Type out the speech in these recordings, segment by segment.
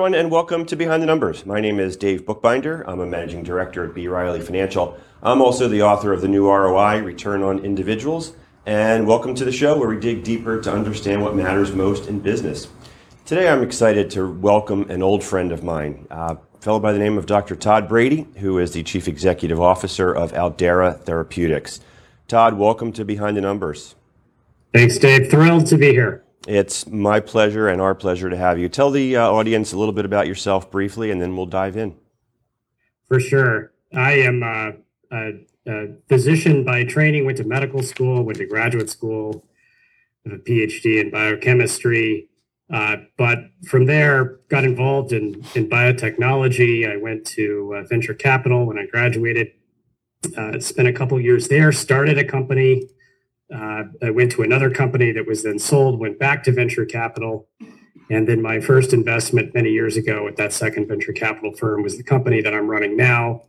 Everyone, and welcome to Behind the Numbers. My name is Dave Bookbinder. I'm a managing director at B. Riley Financial. I'm also the author of the new ROI, Return on Individuals. And welcome to the show where we dig deeper to understand what matters most in business. Today I'm excited to welcome an old friend of mine, a fellow by the name of Dr. Todd Brady, who is the Chief Executive Officer of Aldeyra Therapeutics. Todd, welcome to Behind the Numbers. Thanks, Dave. Thrilled to be here. It's my pleasure and our pleasure to have you. Tell the uh, audience a little bit about yourself briefly, and then we'll dive in. For sure. I am a, a, a physician by training, went to medical school, went to graduate school, have a PhD in biochemistry. Uh, but from there, got involved in, in biotechnology. I went to uh, venture capital when I graduated. Uh, spent a couple years there, started a company uh, I went to another company that was then sold, went back to venture capital. And then my first investment many years ago at that second venture capital firm was the company that I'm running now.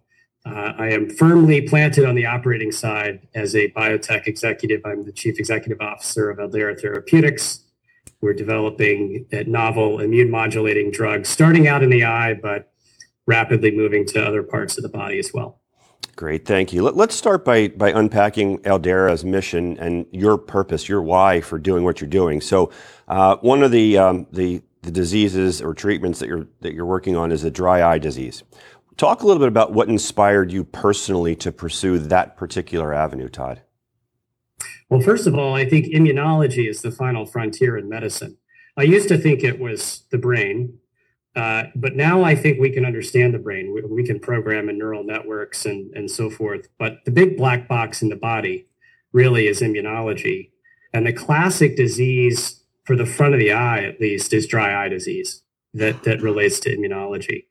Uh, I am firmly planted on the operating side as a biotech executive. I'm the chief executive officer of Aldeyra Therapeutics. We're developing novel immune modulating drugs, starting out in the eye, but rapidly moving to other parts of the body as well. Great, thank you. Let, us start by, by unpacking Aldeyra's mission and your purpose, your why for doing what you're doing. So, uh, one of the, um, the, the diseases or treatments that you're, that you're working on is a dry eye disease. Talk a little bit about what inspired you personally to pursue that particular avenue, Todd. Well, first of all, I think immunology is the final frontier in medicine. I used to think it was the brain, uh, but now I think we can understand the brain. We, we, can program in neural networks and, and so forth. But the big black box in the body really is immunology. And the classic disease for the front of the eye, at least, is dry eye disease that, that relates to immunology.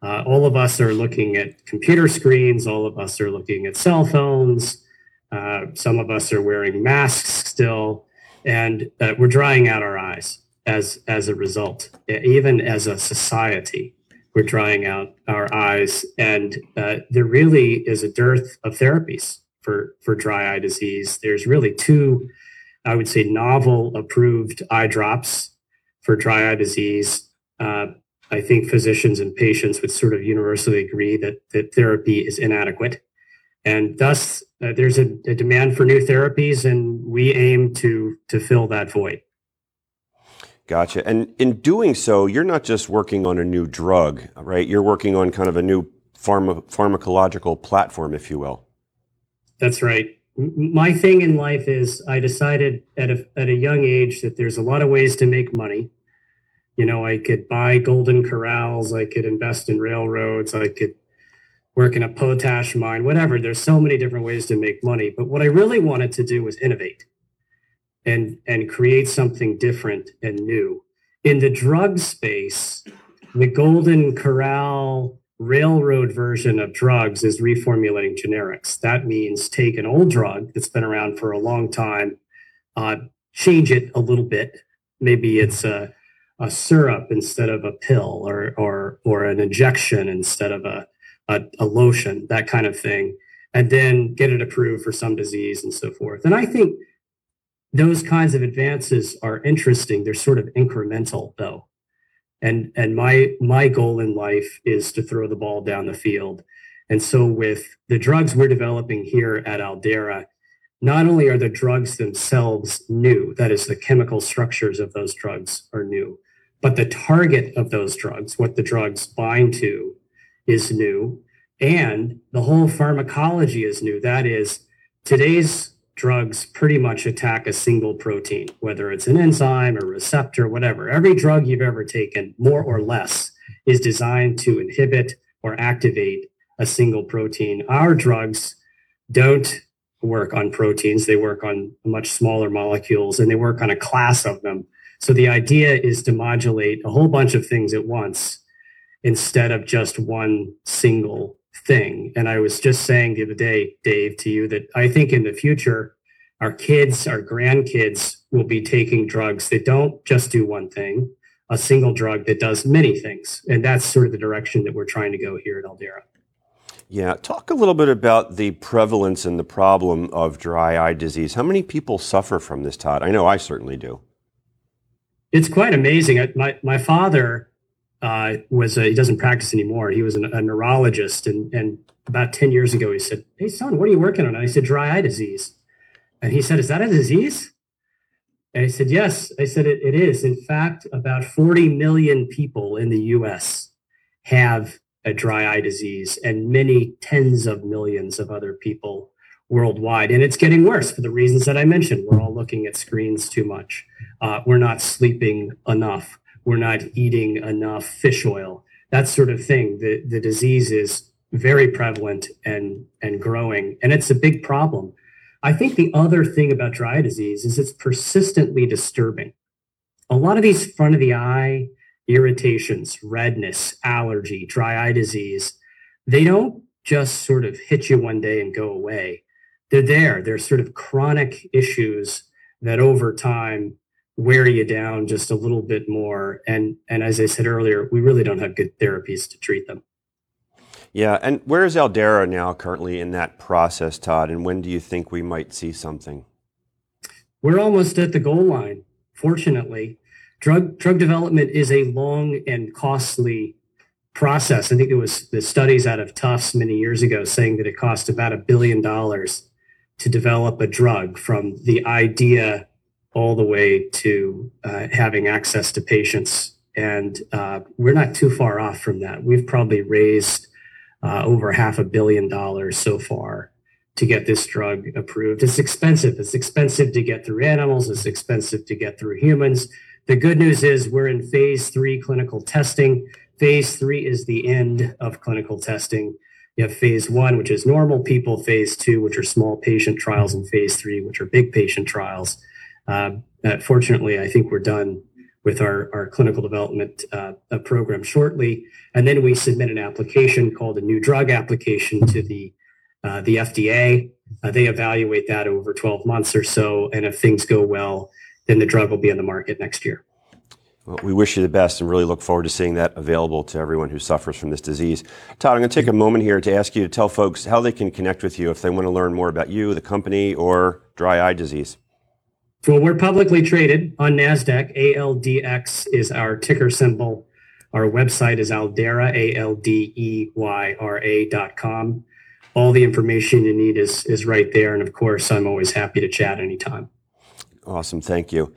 Uh, all of us are looking at computer screens. All of us are looking at cell phones. Uh, some of us are wearing masks still, and uh, we're drying out our eyes as as a result. Even as a society, we're drying out our eyes, and uh, there really is a dearth of therapies for for dry eye disease. There's really two, I would say, novel approved eye drops for dry eye disease. Uh, I think physicians and patients would sort of universally agree that that therapy is inadequate. And thus, uh, there's a, a demand for new therapies, and we aim to to fill that void. Gotcha. And in doing so, you're not just working on a new drug, right? You're working on kind of a new pharma- pharmacological platform, if you will. That's right. My thing in life is I decided at a, at a young age that there's a lot of ways to make money. You know, I could buy golden corrals, I could invest in railroads, I could work in a potash mine, whatever. There's so many different ways to make money. But what I really wanted to do was innovate and and create something different and new. In the drug space, the golden corral railroad version of drugs is reformulating generics. That means take an old drug that's been around for a long time, uh, change it a little bit. Maybe it's a, a syrup instead of a pill, or or or an injection instead of a, a, a lotion, that kind of thing, and then get it approved for some disease and so forth. And I think those kinds of advances are interesting. They're sort of incremental though. And and my my goal in life is to throw the ball down the field. And so with the drugs we're developing here at Aldeyra, not only are the drugs themselves new, that is the chemical structures of those drugs are new, but the target of those drugs, what the drugs bind to is new. And the whole pharmacology is new. That is today's drugs pretty much attack a single protein, whether it's an enzyme or receptor, whatever. Every drug you've ever taken, more or less, is designed to inhibit or activate a single protein. Our drugs don't work on proteins, they work on much smaller molecules and they work on a class of them. So the idea is to modulate a whole bunch of things at once instead of just one single thing. And I was just saying the other day, Dave, to you that I think in the future, our kids, our grandkids will be taking drugs that don't just do one thing, a single drug that does many things. And that's sort of the direction that we're trying to go here at Aldeyra. Yeah, talk a little bit about the prevalence and the problem of dry eye disease. How many people suffer from this, Todd? I know I certainly do. It's quite amazing. My, my father uh, was a, he doesn't practice anymore. He was an, a neurologist, and and about ten years ago, he said, "Hey son, what are you working on?" I said, "Dry eye disease," and he said, "Is that a disease?" And I said, "Yes." I said, "It, it is. In fact, about forty million people in the U.S. have a dry eye disease, and many tens of millions of other people." worldwide. And it's getting worse for the reasons that I mentioned. We're all looking at screens too much. Uh, we're not sleeping enough. We're not eating enough fish oil. That sort of thing. The, the disease is very prevalent and, and growing, and it's a big problem. I think the other thing about dry eye disease is it's persistently disturbing. A lot of these front of the eye irritations, redness, allergy, dry eye disease, they don't just sort of hit you one day and go away they're there. They're sort of chronic issues that over time wear you down just a little bit more. And and as I said earlier, we really don't have good therapies to treat them. Yeah, and where is Aldeyra now currently in that process, Todd? And when do you think we might see something? We're almost at the goal line. Fortunately, drug drug development is a long and costly process. I think it was the studies out of Tufts many years ago saying that it cost about a billion dollars to develop a drug from the idea all the way to uh, having access to patients. And uh, we're not too far off from that. We've probably raised uh, over half a billion dollars so far to get this drug approved. It's expensive. It's expensive to get through animals. It's expensive to get through humans. The good news is we're in phase three clinical testing. Phase three is the end of clinical testing. You have phase one, which is normal people, phase two, which are small patient trials, and phase three, which are big patient trials. Uh, uh, fortunately, I think we're done with our, clinical development uh, program shortly. And then we submit an application called a new drug application to the, uh, the FDA. Uh, they evaluate that over 12 months or so. And if things go well, then the drug will be on the market next year. Well, we wish you the best and really look forward to seeing that available to everyone who suffers from this disease. Todd, I'm going to take a moment here to ask you to tell folks how they can connect with you if they want to learn more about you, the company, or dry eye disease. Well, we're publicly traded on NASDAQ. ALDX is our ticker symbol. Our website is Aldeyra, A L D E Y R A dot com. All the information you need is, is right there. And of course, I'm always happy to chat anytime. Awesome. Thank you.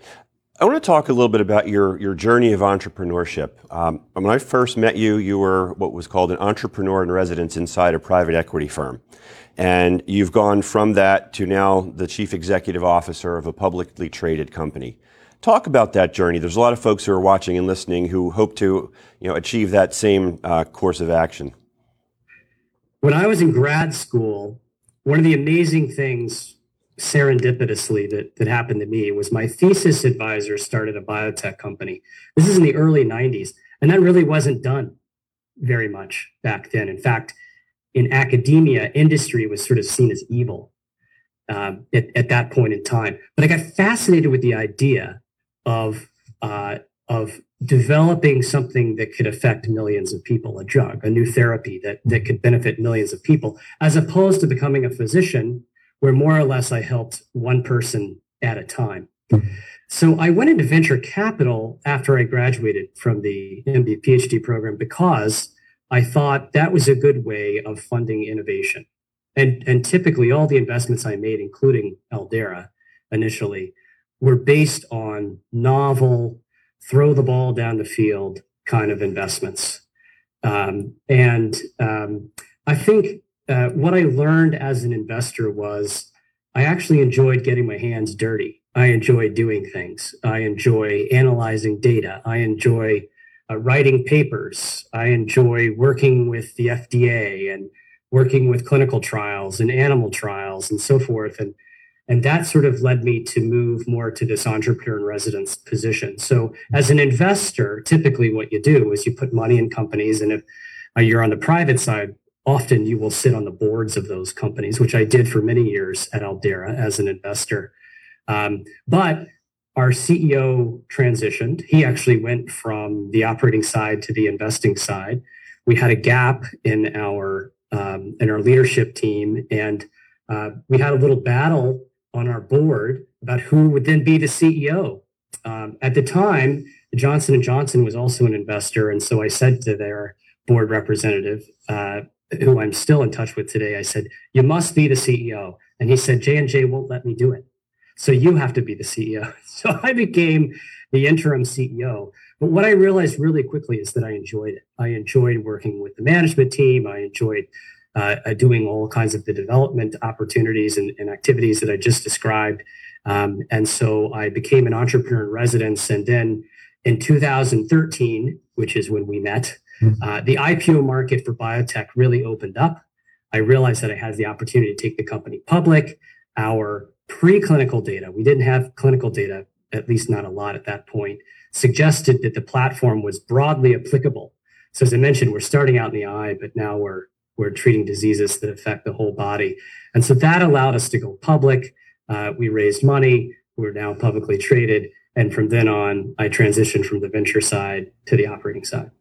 I want to talk a little bit about your, your journey of entrepreneurship. Um, when I first met you, you were what was called an entrepreneur in residence inside a private equity firm. And you've gone from that to now the chief executive officer of a publicly traded company. Talk about that journey. There's a lot of folks who are watching and listening who hope to you know, achieve that same uh, course of action. When I was in grad school, one of the amazing things serendipitously that, that happened to me was my thesis advisor started a biotech company. This is in the early 90s, and that really wasn't done very much back then. In fact, in academia, industry was sort of seen as evil um, at, at, that point in time. But I got fascinated with the idea of uh, of developing something that could affect millions of people, a drug, a new therapy that that could benefit millions of people, as opposed to becoming a physician where more or less I helped one person at a time. So I went into venture capital after I graduated from the MD PhD program because I thought that was a good way of funding innovation. And, and typically all the investments I made, including Aldeyra initially, were based on novel, throw the ball down the field kind of investments. Um, and um, I think uh, what I learned as an investor was I actually enjoyed getting my hands dirty. I enjoy doing things. I enjoy analyzing data. I enjoy uh, writing papers. I enjoy working with the FDA and working with clinical trials and animal trials and so forth. And and that sort of led me to move more to this entrepreneur in residence position. So as an investor, typically what you do is you put money in companies, and if uh, you're on the private side, often you will sit on the boards of those companies, which I did for many years at Aldeyra as an investor. Um, but our CEO transitioned. He actually went from the operating side to the investing side. We had a gap in our um, in our leadership team, and uh, we had a little battle on our board about who would then be the CEO. Um, at the time, Johnson and Johnson was also an investor, and so I said to their board representative, uh, who I'm still in touch with today, I said, "You must be the CEO," and he said, "J and J won't let me do it, so you have to be the CEO." So I became the interim CEO. But what I realized really quickly is that I enjoyed it. I enjoyed working with the management team. I enjoyed uh, doing all kinds of the development opportunities and, and activities that I just described. Um, and so I became an entrepreneur in residence. And then in 2013, which is when we met, mm-hmm. uh, the IPO market for biotech really opened up. I realized that I had the opportunity to take the company public. Our preclinical data, we didn't have clinical data, at least not a lot at that point, suggested that the platform was broadly applicable. So as I mentioned, we're starting out in the eye, but now we're we're treating diseases that affect the whole body. And so that allowed us to go public. Uh, we raised money. We're now publicly traded. And from then on, I transitioned from the venture side to the operating side.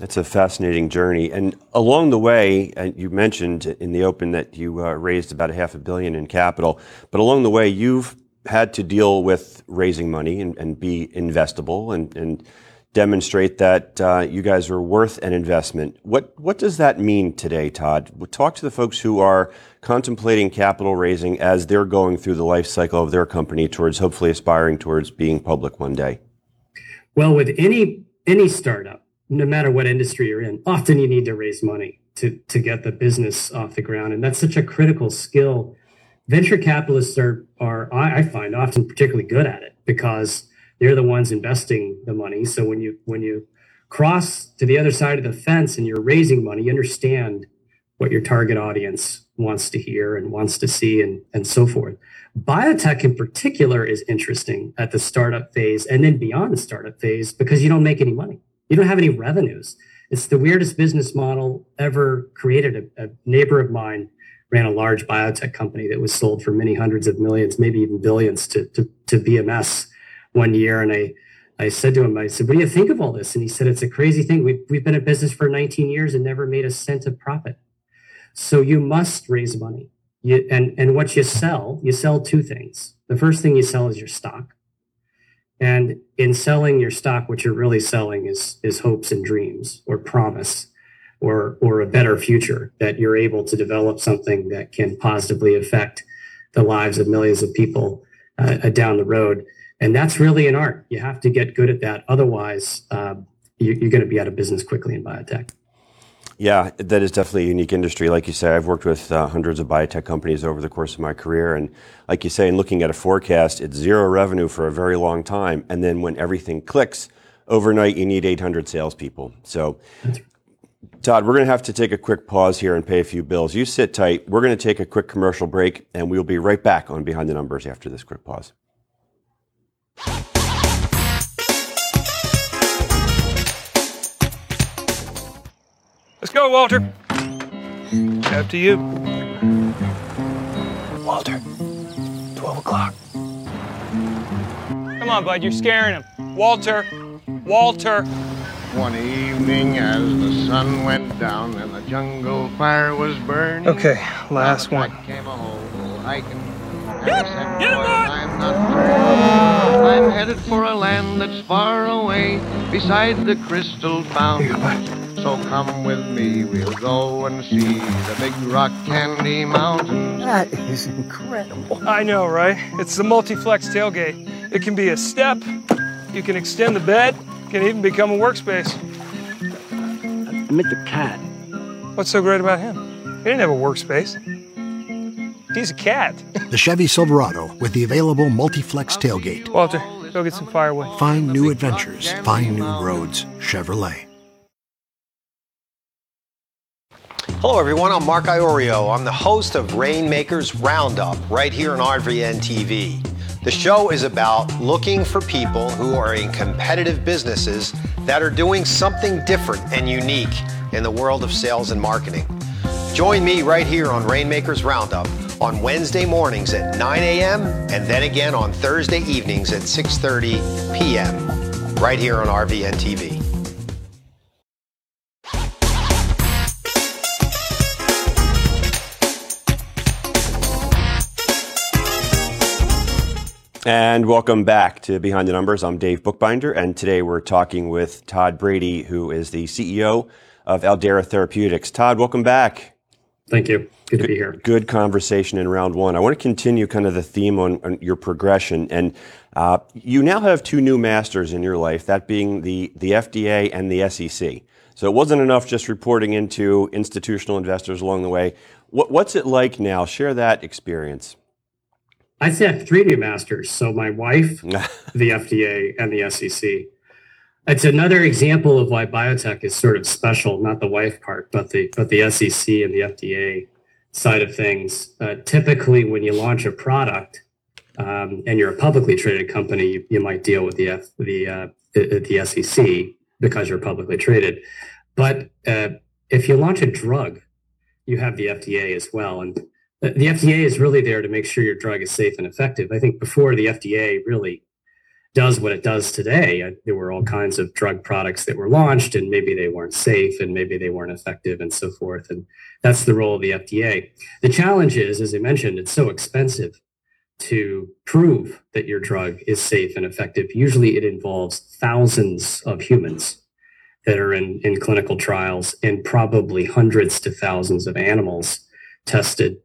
It's a fascinating journey. And along the way, and you mentioned in the open that you uh, raised about a half a billion in capital, but along the way, you've had to deal with raising money and, and be investable and, and demonstrate that uh, you guys are worth an investment. What what does that mean today, Todd? Talk to the folks who are contemplating capital raising as they're going through the life cycle of their company towards hopefully aspiring towards being public one day. Well, with any any startup, no matter what industry you're in, often you need to raise money to to get the business off the ground, and that's such a critical skill. Venture capitalists are are I find often particularly good at it because they're the ones investing the money. So when you when you cross to the other side of the fence and you're raising money, you understand what your target audience wants to hear and wants to see and, and so forth. Biotech in particular is interesting at the startup phase and then beyond the startup phase because you don't make any money. You don't have any revenues. It's the weirdest business model ever created. A, a neighbor of mine ran a large biotech company that was sold for many hundreds of millions, maybe even billions to, to, to BMS one year and I, I said to him, I said, what do you think of all this? And he said, it's a crazy thing. We've, we've been in business for 19 years and never made a cent of profit. So you must raise money. You, and, and what you sell, you sell two things. The first thing you sell is your stock. And in selling your stock, what you're really selling is, is hopes and dreams or promise or, or a better future that you're able to develop something that can positively affect the lives of millions of people uh, down the road and that's really an art. You have to get good at that. Otherwise, uh, you, you're going to be out of business quickly in biotech. Yeah, that is definitely a unique industry. Like you say, I've worked with uh, hundreds of biotech companies over the course of my career. And like you say, in looking at a forecast, it's zero revenue for a very long time. And then when everything clicks, overnight, you need 800 salespeople. So, Todd, we're going to have to take a quick pause here and pay a few bills. You sit tight. We're going to take a quick commercial break, and we'll be right back on Behind the Numbers after this quick pause. Let's go, Walter. After you. Walter, 12 o'clock. Come on, bud, you're scaring him. Walter, Walter. One evening as the sun went down and the jungle fire was burning. Okay, last one. Came a hiking. Get, get him, I'm not I'm headed for a land that's far away beside the crystal fountain. So come with me, we'll go and see the big rock candy mountains. That is incredible. I know, right? It's the multi-flex tailgate. It can be a step, you can extend the bed, can even become a workspace. I meant the cat. What's so great about him? He didn't have a workspace. He's a cat. the Chevy Silverado with the available multi-flex tailgate. Walter, go get some firewood. Find new adventures. Find new roads. Chevrolet. Hello, everyone. I'm Mark Iorio. I'm the host of Rainmakers Roundup right here on RVN TV. The show is about looking for people who are in competitive businesses that are doing something different and unique in the world of sales and marketing. Join me right here on Rainmakers Roundup on Wednesday mornings at 9 a.m. and then again on Thursday evenings at 6:30 p.m. right here on RVN TV. And welcome back to Behind the Numbers. I'm Dave Bookbinder, and today we're talking with Todd Brady, who is the CEO of Aldeyra Therapeutics. Todd, welcome back. Thank you. Good to be here. Good conversation in round one. I want to continue kind of the theme on, on your progression. And uh, you now have two new masters in your life, that being the, the FDA and the SEC. So it wasn't enough just reporting into institutional investors along the way. What, what's it like now? Share that experience. I'd say I have three new masters. So my wife, the FDA, and the SEC. It's another example of why biotech is sort of special, not the wife part, but the but the SEC and the FDA side of things. Uh, typically, when you launch a product um, and you're a publicly traded company, you, you might deal with the F, the uh, the SEC because you're publicly traded. But uh, if you launch a drug, you have the FDA as well, and the FDA is really there to make sure your drug is safe and effective. I think before the FDA really does what it does today, uh, there were all kinds of drug products that were launched and maybe they weren't safe and maybe they weren't effective and so forth. And that's the role of the FDA. The challenge is, as I mentioned, it's so expensive to prove that your drug is safe and effective. Usually it involves thousands of humans that are in, in clinical trials and probably hundreds to thousands of animals tested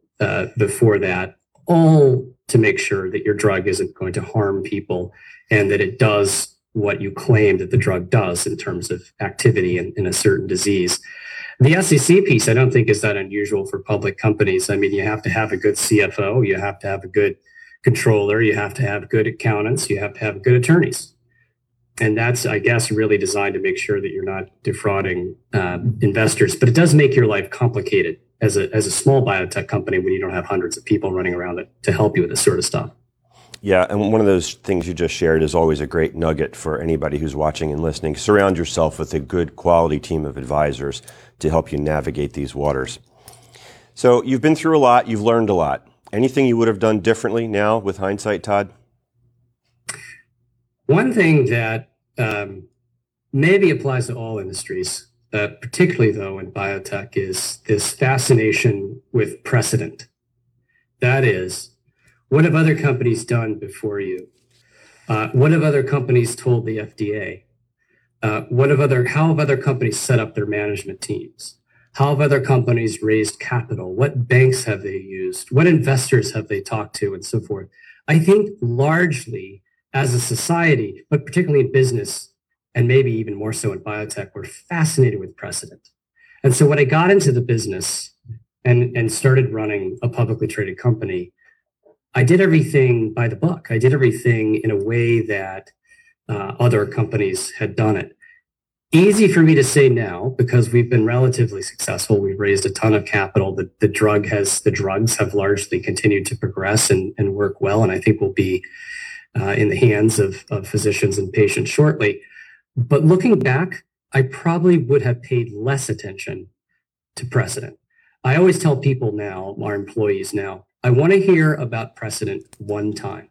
before that, all to make sure that your drug isn't going to harm people and that it does what you claim that the drug does in terms of activity in, in a certain disease. The SEC piece, I don't think is that unusual for public companies. I mean, you have to have a good CFO, you have to have a good controller, you have to have good accountants, you have to have good attorneys. And that's, I guess, really designed to make sure that you're not defrauding uh, investors. But it does make your life complicated as a, as a small biotech company when you don't have hundreds of people running around it to help you with this sort of stuff. Yeah, and one of those things you just shared is always a great nugget for anybody who's watching and listening. Surround yourself with a good quality team of advisors to help you navigate these waters. So you've been through a lot, you've learned a lot. Anything you would have done differently now with hindsight, Todd? One thing that um, maybe applies to all industries, uh, particularly though in biotech, is this fascination with precedent. That is, what have other companies done before you? Uh, what have other companies told the FDA? Uh, what have other how have other companies set up their management teams? How have other companies raised capital? What banks have they used? What investors have they talked to, and so forth? I think largely as a society, but particularly in business, and maybe even more so in biotech, we're fascinated with precedent. And so when I got into the business and, and started running a publicly traded company, I did everything by the book. I did everything in a way that uh, other companies had done it. Easy for me to say now because we've been relatively successful. We've raised a ton of capital. The, the drug has the drugs have largely continued to progress and, and work well, and I think will be uh, in the hands of, of physicians and patients shortly. But looking back, I probably would have paid less attention to precedent. I always tell people now, our employees now, I want to hear about precedent one time.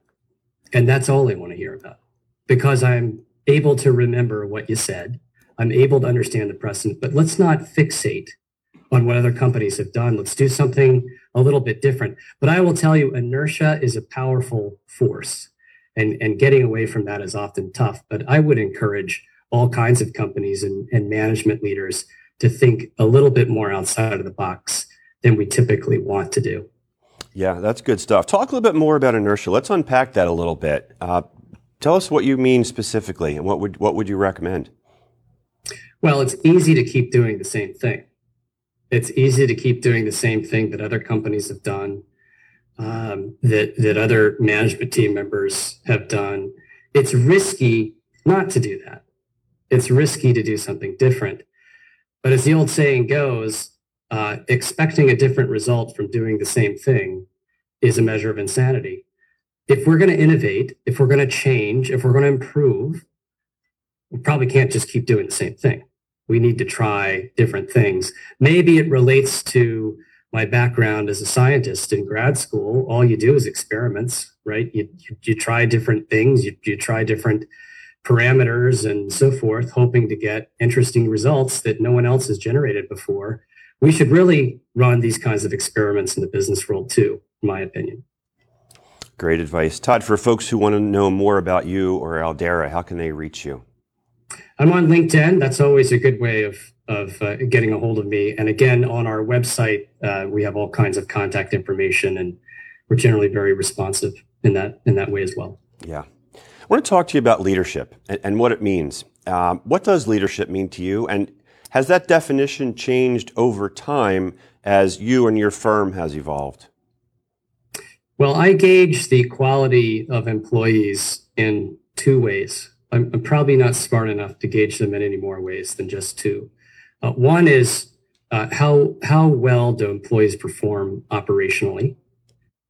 And that's all I want to hear about because I'm able to remember what you said. I'm able to understand the precedent, but let's not fixate on what other companies have done. Let's do something a little bit different. But I will tell you, inertia is a powerful force and, and getting away from that is often tough. But I would encourage all kinds of companies and, and management leaders to think a little bit more outside of the box than we typically want to do. Yeah, that's good stuff. Talk a little bit more about inertia. Let's unpack that a little bit. Uh, tell us what you mean specifically, and what would what would you recommend? Well, it's easy to keep doing the same thing. It's easy to keep doing the same thing that other companies have done um, that that other management team members have done. It's risky not to do that. It's risky to do something different. But as the old saying goes, uh, expecting a different result from doing the same thing is a measure of insanity. If we're going to innovate, if we're going to change, if we're going to improve, we probably can't just keep doing the same thing. We need to try different things. Maybe it relates to my background as a scientist in grad school, all you do is experiments, right? You, you, you try different things, you, you try different parameters and so forth, hoping to get interesting results that no one else has generated before. We should really run these kinds of experiments in the business world too, in my opinion. Great advice. Todd, for folks who want to know more about you or Aldeyra, how can they reach you? I'm on LinkedIn. That's always a good way of of uh, getting a hold of me. And again, on our website, uh, we have all kinds of contact information, and we're generally very responsive in that in that way as well. Yeah, I want to talk to you about leadership and, and what it means. Um, what does leadership mean to you, and has that definition changed over time as you and your firm has evolved? Well, I gauge the quality of employees in two ways. I'm, I'm, probably not smart enough to gauge them in any more ways than just two. Uh, one is uh, how how well do employees perform operationally?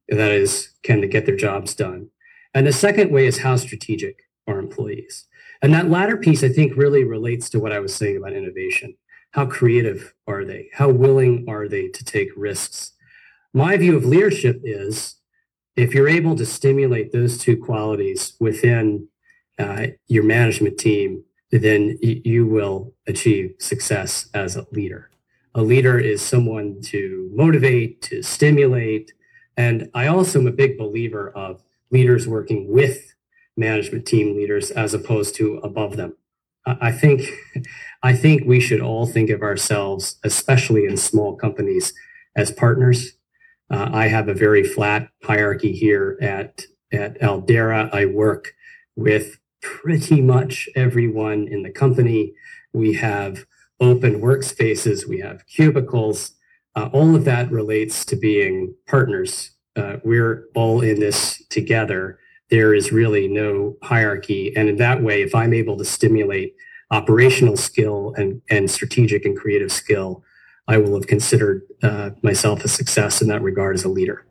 That is, can they get their jobs done? And the second way is how strategic are employees? And that latter piece, I think, really relates to what I was saying about innovation. How creative are they? How willing are they to take risks? My view of leadership is if you're able to stimulate those two qualities within uh, your management team, then you will achieve success as a leader. A leader is someone to motivate, to stimulate. And I also am a big believer of leaders working with management team leaders as opposed to above them. I think, I think we should all think of ourselves, especially in small companies, as partners uh, I have a very flat hierarchy here at, at Aldeyra. I work with pretty much everyone in the company. We have open workspaces, we have cubicles. Uh, all of that relates to being partners. Uh, we're all in this together. There is really no hierarchy. And in that way, if I'm able to stimulate operational skill and, and strategic and creative skill, I will have considered uh, myself a success in that regard as a leader.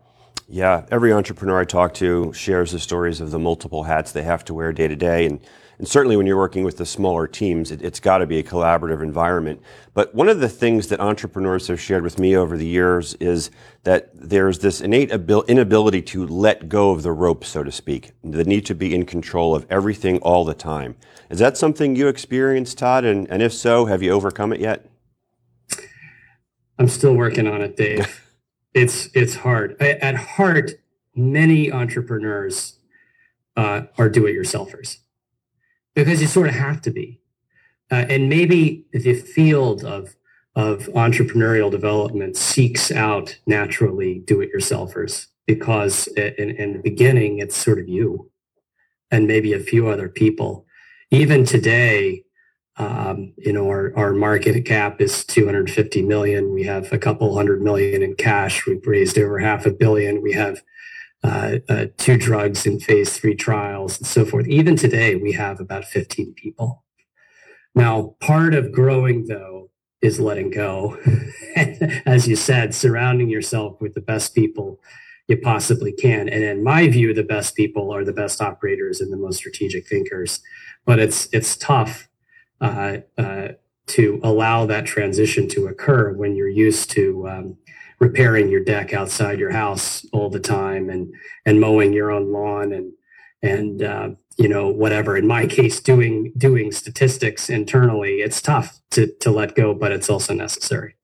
Yeah, every entrepreneur I talk to shares the stories of the multiple hats they have to wear day to day. And, and certainly when you're working with the smaller teams, it, has got to be a collaborative environment. But one of the things that entrepreneurs have shared with me over the years is that there's this innate abil- inability to let go of the rope, so to speak, the need to be in control of everything all the time. Is that something you experienced, Todd? And, and if so, have you overcome it yet? I'm still working on it, Dave. it's it's hard. I, at heart, many entrepreneurs uh, are do-it-yourselfers because you sort of have to be. Uh, and maybe the field of of entrepreneurial development seeks out naturally do-it-yourselfers because in, in the beginning it's sort of you and maybe a few other people. Even today, um, you know, our, our market cap is 250 million. We have a couple hundred million in cash. We've raised over half a billion. We have uh, uh, two drugs in phase three trials and so forth. Even today, we have about 15 people. Now, part of growing, though, is letting go. As you said, surrounding yourself with the best people you possibly can. And in my view, the best people are the best operators and the most strategic thinkers. But it's it's tough uh, uh, to allow that transition to occur when you're used to um, repairing your deck outside your house all the time and and mowing your own lawn and and uh, you know whatever in my case doing doing statistics internally it's tough to to let go but it's also necessary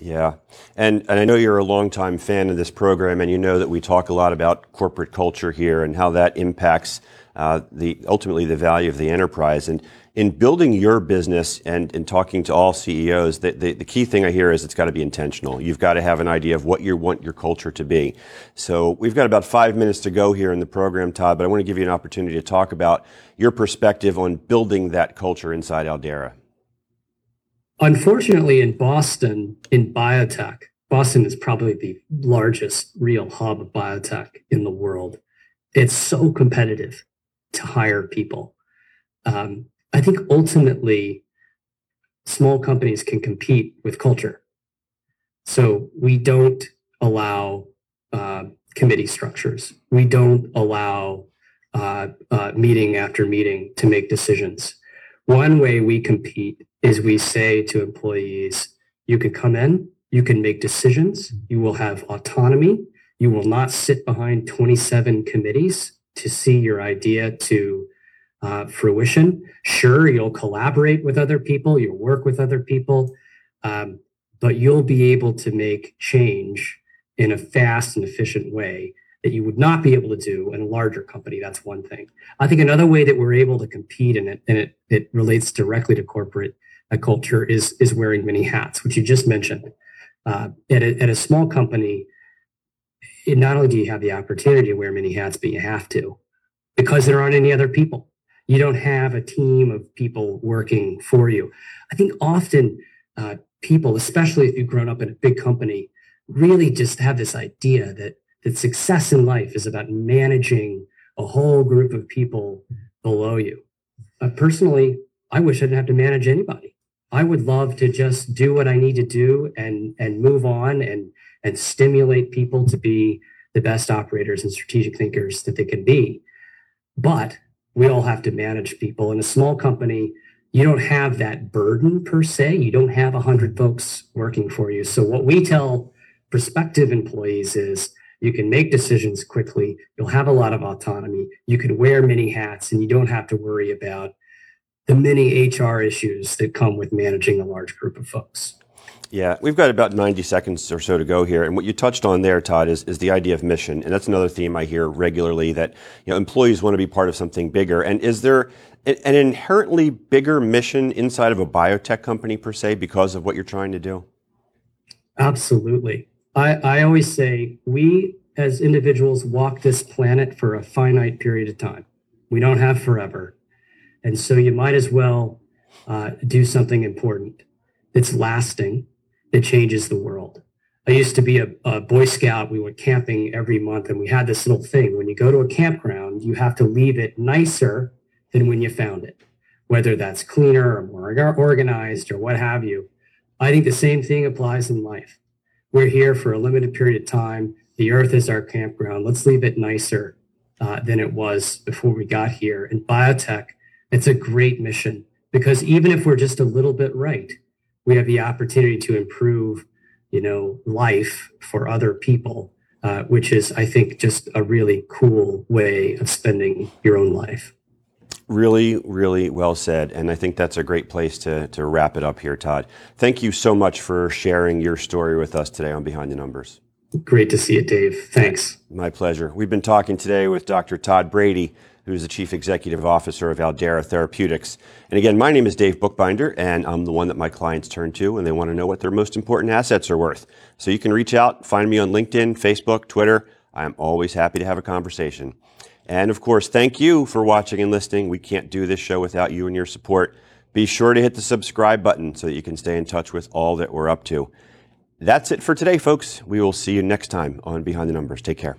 yeah. And, and I know you're a longtime fan of this program, and you know that we talk a lot about corporate culture here and how that impacts uh, the ultimately the value of the enterprise. And in building your business and in talking to all CEOs, the, the, the, key thing I hear is it's got to be intentional. You've got to have an idea of what you want your culture to be. So we've got about five minutes to go here in the program, Todd, but I want to give you an opportunity to talk about your perspective on building that culture inside Aldeyra. Unfortunately, in Boston, in biotech, Boston is probably the largest real hub of biotech in the world. It's so competitive to hire people. Um, I think ultimately, small companies can compete with culture. So we don't allow uh, committee structures. We don't allow uh, uh, meeting after meeting to make decisions. One way we compete is we say to employees, you can come in, you can make decisions, you will have autonomy, you will not sit behind 27 committees to see your idea to uh, fruition. Sure, you'll collaborate with other people, you'll work with other people, um, but you'll be able to make change in a fast and efficient way that you would not be able to do in a larger company. That's one thing. I think another way that we're able to compete in it, and it, it relates directly to corporate uh, culture, is is wearing many hats, which you just mentioned. Uh, at, a, at a small company, it, not only do you have the opportunity to wear many hats, but you have to because there aren't any other people. You don't have a team of people working for you. I think often uh, people, especially if you've grown up in a big company, really just have this idea that that success in life is about managing a whole group of people below you. Personally, I wish I didn't have to manage anybody. I would love to just do what I need to do and and move on and and stimulate people to be the best operators and strategic thinkers that they can be. But we all have to manage people. In a small company, you don't have that burden per se. You don't have a hundred folks working for you. So what we tell prospective employees is you can make decisions quickly. You'll have a lot of autonomy. You can wear many hats and you don't have to worry about the many HR issues that come with managing a large group of folks. Yeah, we've got about 90 seconds or so to go here. And what you touched on there, Todd, is, is the idea of mission. And that's another theme I hear regularly that you know, employees want to be part of something bigger. And is there an inherently bigger mission inside of a biotech company per se because of what you're trying to do? Absolutely. I, I always say we as individuals walk this planet for a finite period of time. We don't have forever. And so you might as well uh, do something important that's lasting, that changes the world. I used to be a, a, Boy Scout. We went camping every month, and we had this little thing. When you go to a campground, you have to leave it nicer than when you found it, whether that's cleaner or more organized or what have you. I think the same thing applies in life. We're here for a limited period of time. The earth is our campground. Let's leave it nicer uh, than it was before we got here. In biotech, it's a great mission because even if we're just a little bit right, we have the opportunity to improve, you know, life for other people, uh, which is, I think, just a really cool way of spending your own life. Really, really well said. And I think that's a great place to, to wrap it up here, Todd. Thank you so much for sharing your story with us today on Behind the Numbers. Great to see you, Dave. Thanks. My pleasure. We've been talking today with Dr. Todd Brady, who's the Chief Executive Officer of Aldeyra Therapeutics. And again, my name is Dave Bookbinder, and I'm the one that my clients turn to when they want to know what their most important assets are worth. So you can reach out, find me on LinkedIn, Facebook, Twitter. I'm always happy to have a conversation. And of course, thank you for watching and listening. We can't do this show without you and your support. Be sure to hit the subscribe button so that you can stay in touch with all that we're up to. That's it for today, folks. We will see you next time on Behind the Numbers. Take care.